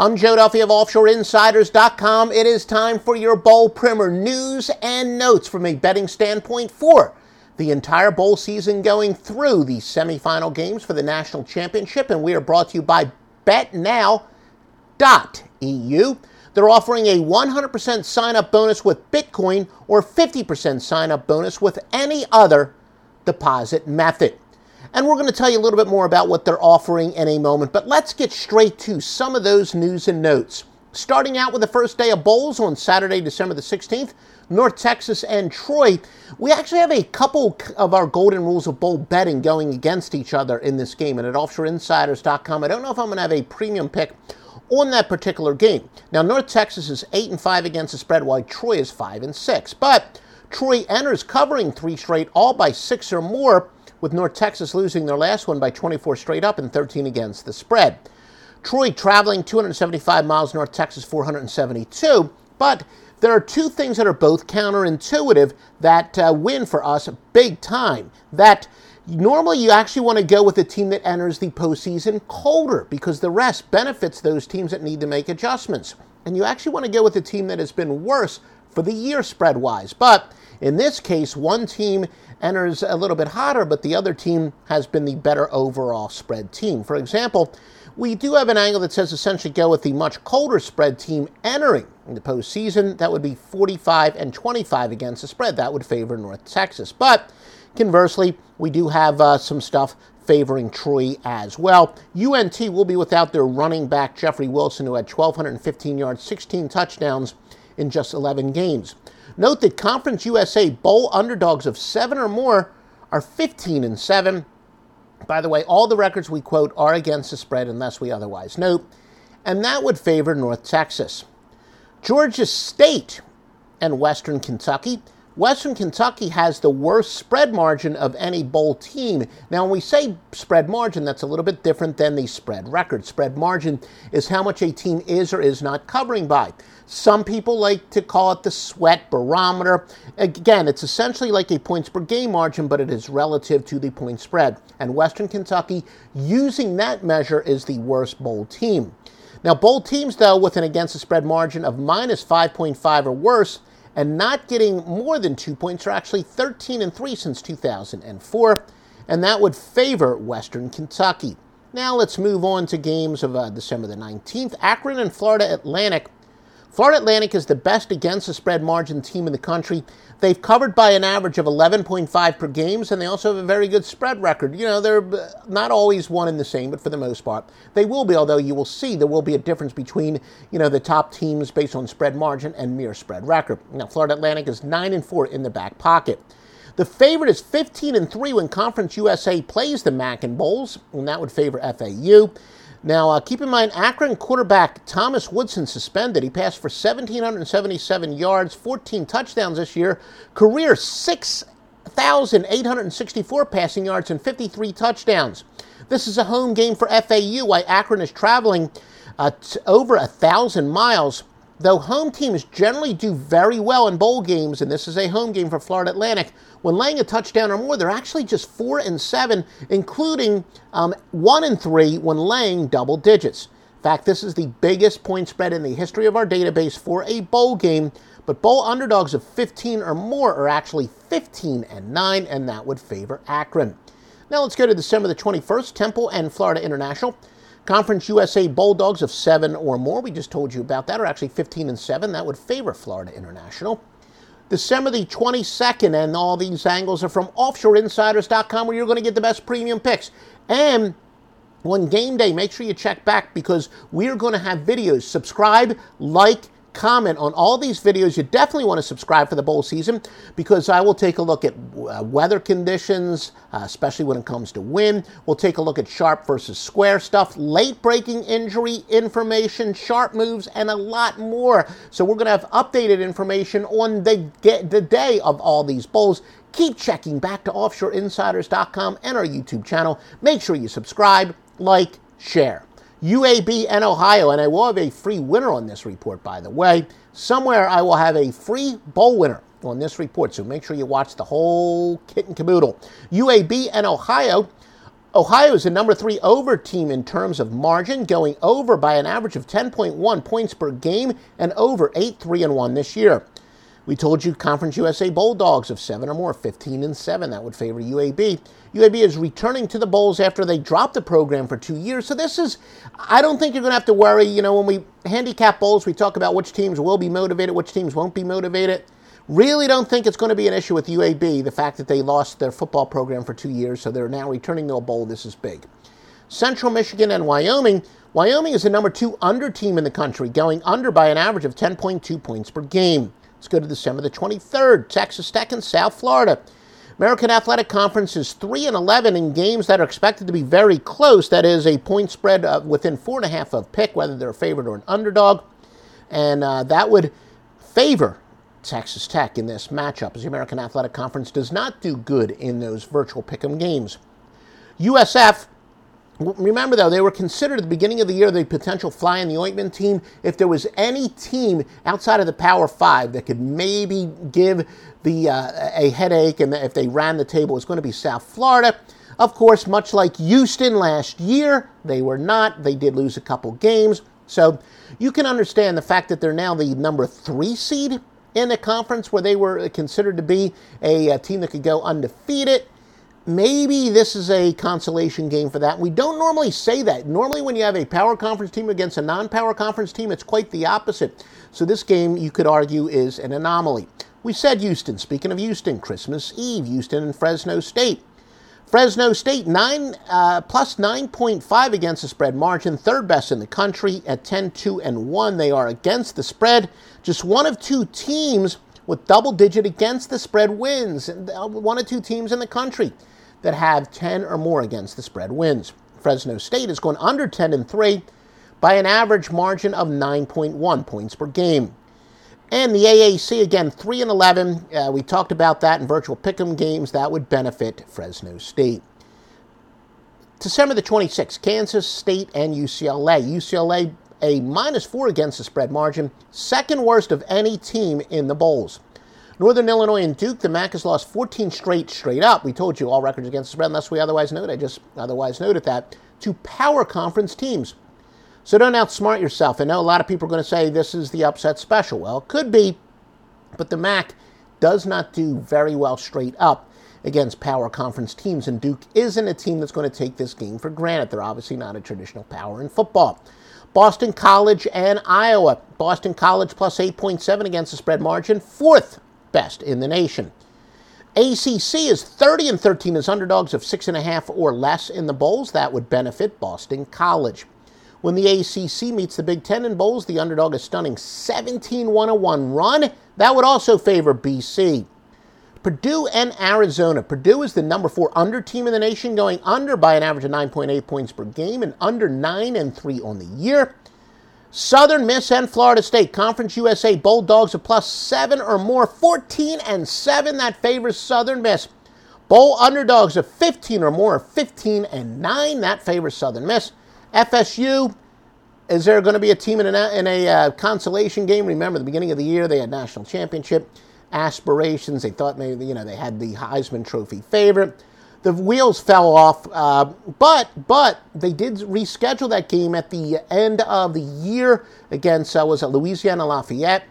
I'm Joe Duffy of OffshoreInsiders.com. It is time for your bowl primer news and notes from a betting standpoint for the entire bowl season going through the semifinal games for the national championship. And we are brought to you by BetNow.eu. They're offering a 100% sign up bonus with Bitcoin or 50% sign up bonus with any other deposit method. And we're going to tell you a little bit more about what they're offering in a moment. But let's get straight to some of those news and notes. Starting out with the first day of bowls on Saturday, December the 16th, North Texas and Troy. We actually have a couple of our golden rules of bowl betting going against each other in this game. And at offshoreinsiders.com, I don't know if I'm going to have a premium pick on that particular game. Now, North Texas is 8 and 5 against the spread, while Troy is 5 and 6. But Troy enters covering three straight, all by six or more with North Texas losing their last one by 24 straight up and 13 against the spread. Troy traveling 275 miles, North Texas 472. But there are two things that are both counterintuitive that uh, win for us big time. That normally you actually want to go with a team that enters the postseason colder because the rest benefits those teams that need to make adjustments. And you actually want to go with a team that has been worse for the year spread wise. But in this case, one team enters a little bit hotter, but the other team has been the better overall spread team. For example, we do have an angle that says essentially go with the much colder spread team entering in the postseason. That would be 45 and 25 against the spread. That would favor North Texas. But conversely, we do have uh, some stuff favoring Troy as well. UNT will be without their running back Jeffrey Wilson, who had 1,215 yards, 16 touchdowns in just 11 games. Note that Conference USA bowl underdogs of seven or more are 15 and 7. By the way, all the records we quote are against the spread unless we otherwise note, and that would favor North Texas. Georgia State and Western Kentucky Western Kentucky has the worst spread margin of any bowl team. Now, when we say spread margin, that's a little bit different than the spread record. Spread margin is how much a team is or is not covering by. Some people like to call it the sweat barometer. Again, it's essentially like a points per game margin, but it is relative to the point spread. And Western Kentucky, using that measure, is the worst bowl team. Now, bowl teams, though, with an against the spread margin of minus 5.5 or worse, and not getting more than two points are actually 13 and 3 since 2004, and that would favor Western Kentucky. Now let's move on to games of uh, December the 19th. Akron and Florida Atlantic Florida Atlantic is the best against the spread margin team in the country. They've covered by an average of 11.5 per games, and they also have a very good spread record. You know, they're uh, not always one and the same, but for the most part, they will be. Although you will see there will be a difference between you know the top teams based on spread margin and mere spread record. Now, Florida Atlantic is nine and four in the back pocket. The favorite is 15 and 3 when Conference USA plays the MAC and Bowls, and that would favor FAU. Now, uh, keep in mind, Akron quarterback Thomas Woodson suspended. He passed for 1,777 yards, 14 touchdowns this year, career 6,864 passing yards, and 53 touchdowns. This is a home game for FAU, Why Akron is traveling uh, over a thousand miles. Though home teams generally do very well in bowl games, and this is a home game for Florida Atlantic, when laying a touchdown or more, they're actually just four and seven, including um, one and three when laying double digits. In fact, this is the biggest point spread in the history of our database for a bowl game, but bowl underdogs of 15 or more are actually 15 and 9, and that would favor Akron. Now let's go to December the 21st, Temple and Florida International. Conference USA Bulldogs of seven or more, we just told you about that, are actually 15 and 7. That would favor Florida International. December the 22nd, and all these angles are from offshoreinsiders.com where you're going to get the best premium picks. And on game day, make sure you check back because we are going to have videos. Subscribe, like, comment on all these videos. You definitely want to subscribe for the bowl season because I will take a look at uh, weather conditions, uh, especially when it comes to wind. We'll take a look at sharp versus square stuff, late breaking injury information, sharp moves, and a lot more. So we're going to have updated information on the, the day of all these bowls. Keep checking back to offshoreinsiders.com and our YouTube channel. Make sure you subscribe, like, share. UAB and Ohio, and I will have a free winner on this report, by the way. Somewhere I will have a free bowl winner on this report, so make sure you watch the whole kit and caboodle. UAB and Ohio Ohio is the number three over team in terms of margin, going over by an average of 10.1 points per game and over 8 3 and 1 this year. We told you Conference USA Bulldogs of seven or more, 15 and 7. That would favor UAB. UAB is returning to the Bowls after they dropped the program for two years. So this is, I don't think you're going to have to worry. You know, when we handicap bowls, we talk about which teams will be motivated, which teams won't be motivated. Really don't think it's going to be an issue with UAB, the fact that they lost their football program for two years, so they're now returning to a bowl. This is big. Central Michigan and Wyoming. Wyoming is the number two under team in the country, going under by an average of 10.2 points per game. Let's go to December the 23rd. Texas Tech and South Florida. American Athletic Conference is 3 and 11 in games that are expected to be very close. That is a point spread uh, within four and a half of pick, whether they're a favorite or an underdog. And uh, that would favor Texas Tech in this matchup, as the American Athletic Conference does not do good in those virtual pick 'em games. USF Remember, though, they were considered at the beginning of the year the potential fly in the ointment team. If there was any team outside of the Power Five that could maybe give the uh, a headache, and if they ran the table, it was going to be South Florida. Of course, much like Houston last year, they were not. They did lose a couple games. So you can understand the fact that they're now the number three seed in a conference where they were considered to be a, a team that could go undefeated maybe this is a consolation game for that. We don't normally say that. Normally, when you have a power conference team against a non power conference team, it's quite the opposite. So, this game, you could argue, is an anomaly. We said Houston. Speaking of Houston, Christmas Eve, Houston and Fresno State. Fresno State nine uh, plus 9.5 against the spread margin, third best in the country at 10 2 and 1. They are against the spread. Just one of two teams with double digit against the spread wins. Uh, one of two teams in the country that have 10 or more against the spread wins. Fresno State is going under 10 and 3 by an average margin of 9.1 points per game. And the AAC again 3 and 11. Uh, we talked about that in virtual pick'em games that would benefit Fresno State. December the 26th, Kansas State and UCLA. UCLA a minus 4 against the spread margin, second worst of any team in the bowls. Northern Illinois and Duke, the MAC has lost 14 straight straight up. We told you all records against the spread, unless we otherwise noted. I just otherwise noted that to power conference teams. So don't outsmart yourself. I know a lot of people are going to say this is the upset special. Well, it could be, but the MAC does not do very well straight up against power conference teams, and Duke isn't a team that's going to take this game for granted. They're obviously not a traditional power in football. Boston College and Iowa. Boston College plus 8.7 against the spread margin, fourth best in the nation. ACC is 30 and 13 as underdogs of six and a half or less in the bowls. That would benefit Boston College. When the ACC meets the Big Ten in bowls, the underdog is stunning 17 101 run. That would also favor BC. Purdue and Arizona. Purdue is the number four under team in the nation, going under by an average of 9.8 points per game and under 9 and 3 on the year. Southern Miss and Florida State Conference USA Bulldogs of plus seven or more, 14 and seven. That favors Southern Miss. Bowl underdogs of 15 or more, 15 and nine. That favors Southern Miss. FSU. Is there going to be a team in a, in a uh, consolation game? Remember, the beginning of the year they had national championship aspirations. They thought maybe you know they had the Heisman Trophy favorite the wheels fell off. Uh, but but they did reschedule that game at the end of the year against uh, was it Louisiana Lafayette,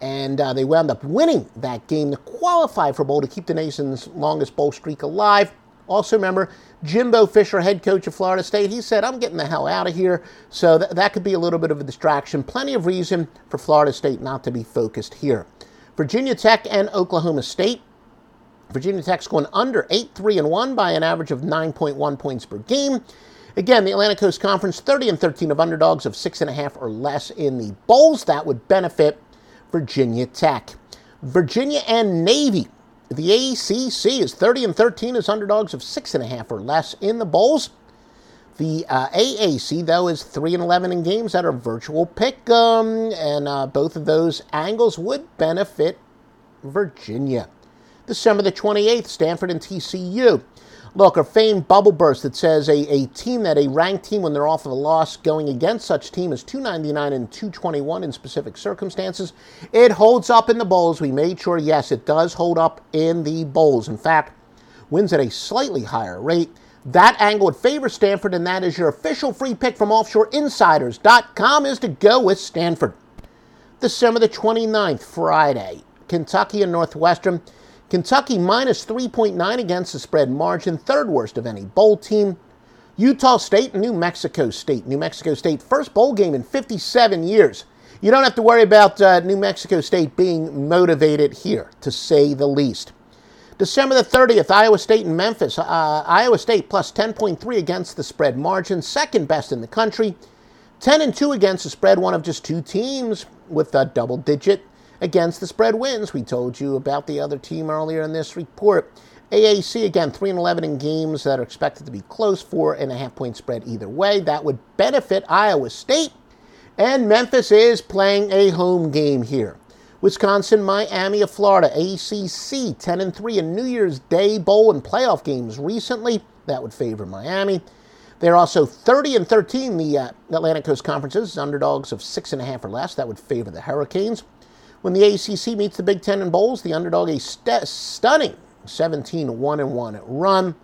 and uh, they wound up winning that game to qualify for bowl to keep the nation's longest bowl streak alive. Also, remember Jimbo Fisher, head coach of Florida State, he said, I'm getting the hell out of here. So th- that could be a little bit of a distraction. Plenty of reason for Florida State not to be focused here. Virginia Tech and Oklahoma State Virginia Tech's going under 8 3 and 1 by an average of 9.1 points per game. Again, the Atlantic Coast Conference 30 and 13 of underdogs of 6.5 or less in the bowls. That would benefit Virginia Tech. Virginia and Navy. The ACC is 30 and 13 as underdogs of 6.5 or less in the bowls. The uh, AAC, though, is 3 and 11 in games that are virtual pick, um, and uh, both of those angles would benefit Virginia. December the 28th, Stanford and TCU. Look, a famed bubble burst that says a, a team that a ranked team when they're off of a loss going against such team is 299 and 221 in specific circumstances. It holds up in the bowls. We made sure, yes, it does hold up in the bowls. In fact, wins at a slightly higher rate. That angle would favor Stanford, and that is your official free pick from offshoreinsiders.com is to go with Stanford. December the 29th, Friday, Kentucky and Northwestern. Kentucky minus 3.9 against the spread margin, third worst of any bowl team. Utah State and New Mexico State. New Mexico State, first bowl game in 57 years. You don't have to worry about uh, New Mexico State being motivated here, to say the least. December the 30th, Iowa State and Memphis. Uh, Iowa State plus 10.3 against the spread margin, second best in the country. 10 and 2 against the spread, one of just two teams with a double digit against the spread wins. We told you about the other team earlier in this report. AAC again, 3 and 11 in games that are expected to be close, four and a half point spread either way. That would benefit Iowa State. And Memphis is playing a home game here. Wisconsin, Miami of Florida, ACC 10 and 3 in New Year's Day Bowl and playoff games recently. That would favor Miami. They're also 30 and 13, the uh, Atlantic Coast Conferences, underdogs of six and a half or less. That would favor the Hurricanes. When the ACC meets the Big Ten in bowls, the underdog a st- stunning 17 1 1 run.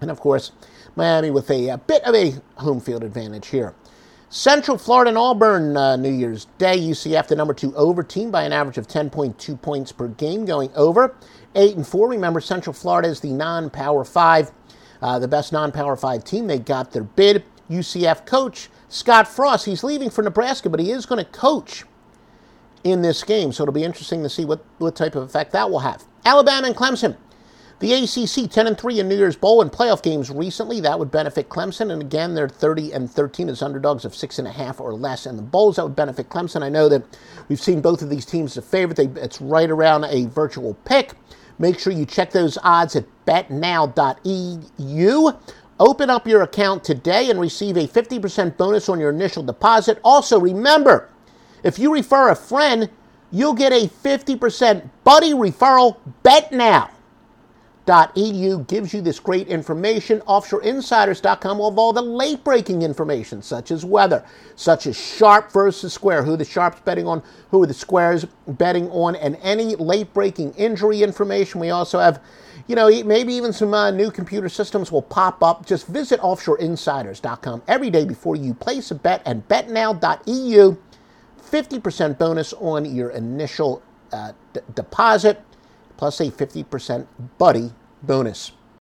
And of course, Miami with a, a, bit of a home field advantage here. Central Florida and Auburn uh, New Year's Day. UCF, the number two over team by an average of 10.2 points per game, going over. 8 and 4. Remember, Central Florida is the non power five uh, the best non Power 5 team. They got their bid. UCF coach Scott Frost, he's leaving for Nebraska, but he is going to coach in this game. So it'll be interesting to see what, what type of effect that will have. Alabama and Clemson. The ACC 10 and 3 in New Year's Bowl and playoff games recently. That would benefit Clemson. And again, they're 30 and 13 as underdogs of six and a half or less in the bowls. That would benefit Clemson. I know that we've seen both of these teams as a favorite. They, it's right around a virtual pick. Make sure you check those odds at betnow.eu. Open up your account today and receive a 50% bonus on your initial deposit. Also, remember, if you refer a friend, you'll get a 50% buddy referral. Bet now offshoreinsiders.edu gives you this great information. Offshoreinsiders.com will have all the late breaking information, such as weather, such as sharp versus square, who the sharps betting on, who the squares betting on, and any late breaking injury information. We also have, you know, maybe even some uh, new computer systems will pop up. Just visit offshoreinsiders.com every day before you place a bet and betnow.eu. 50% bonus on your initial uh, d- deposit plus a 50% buddy bonus.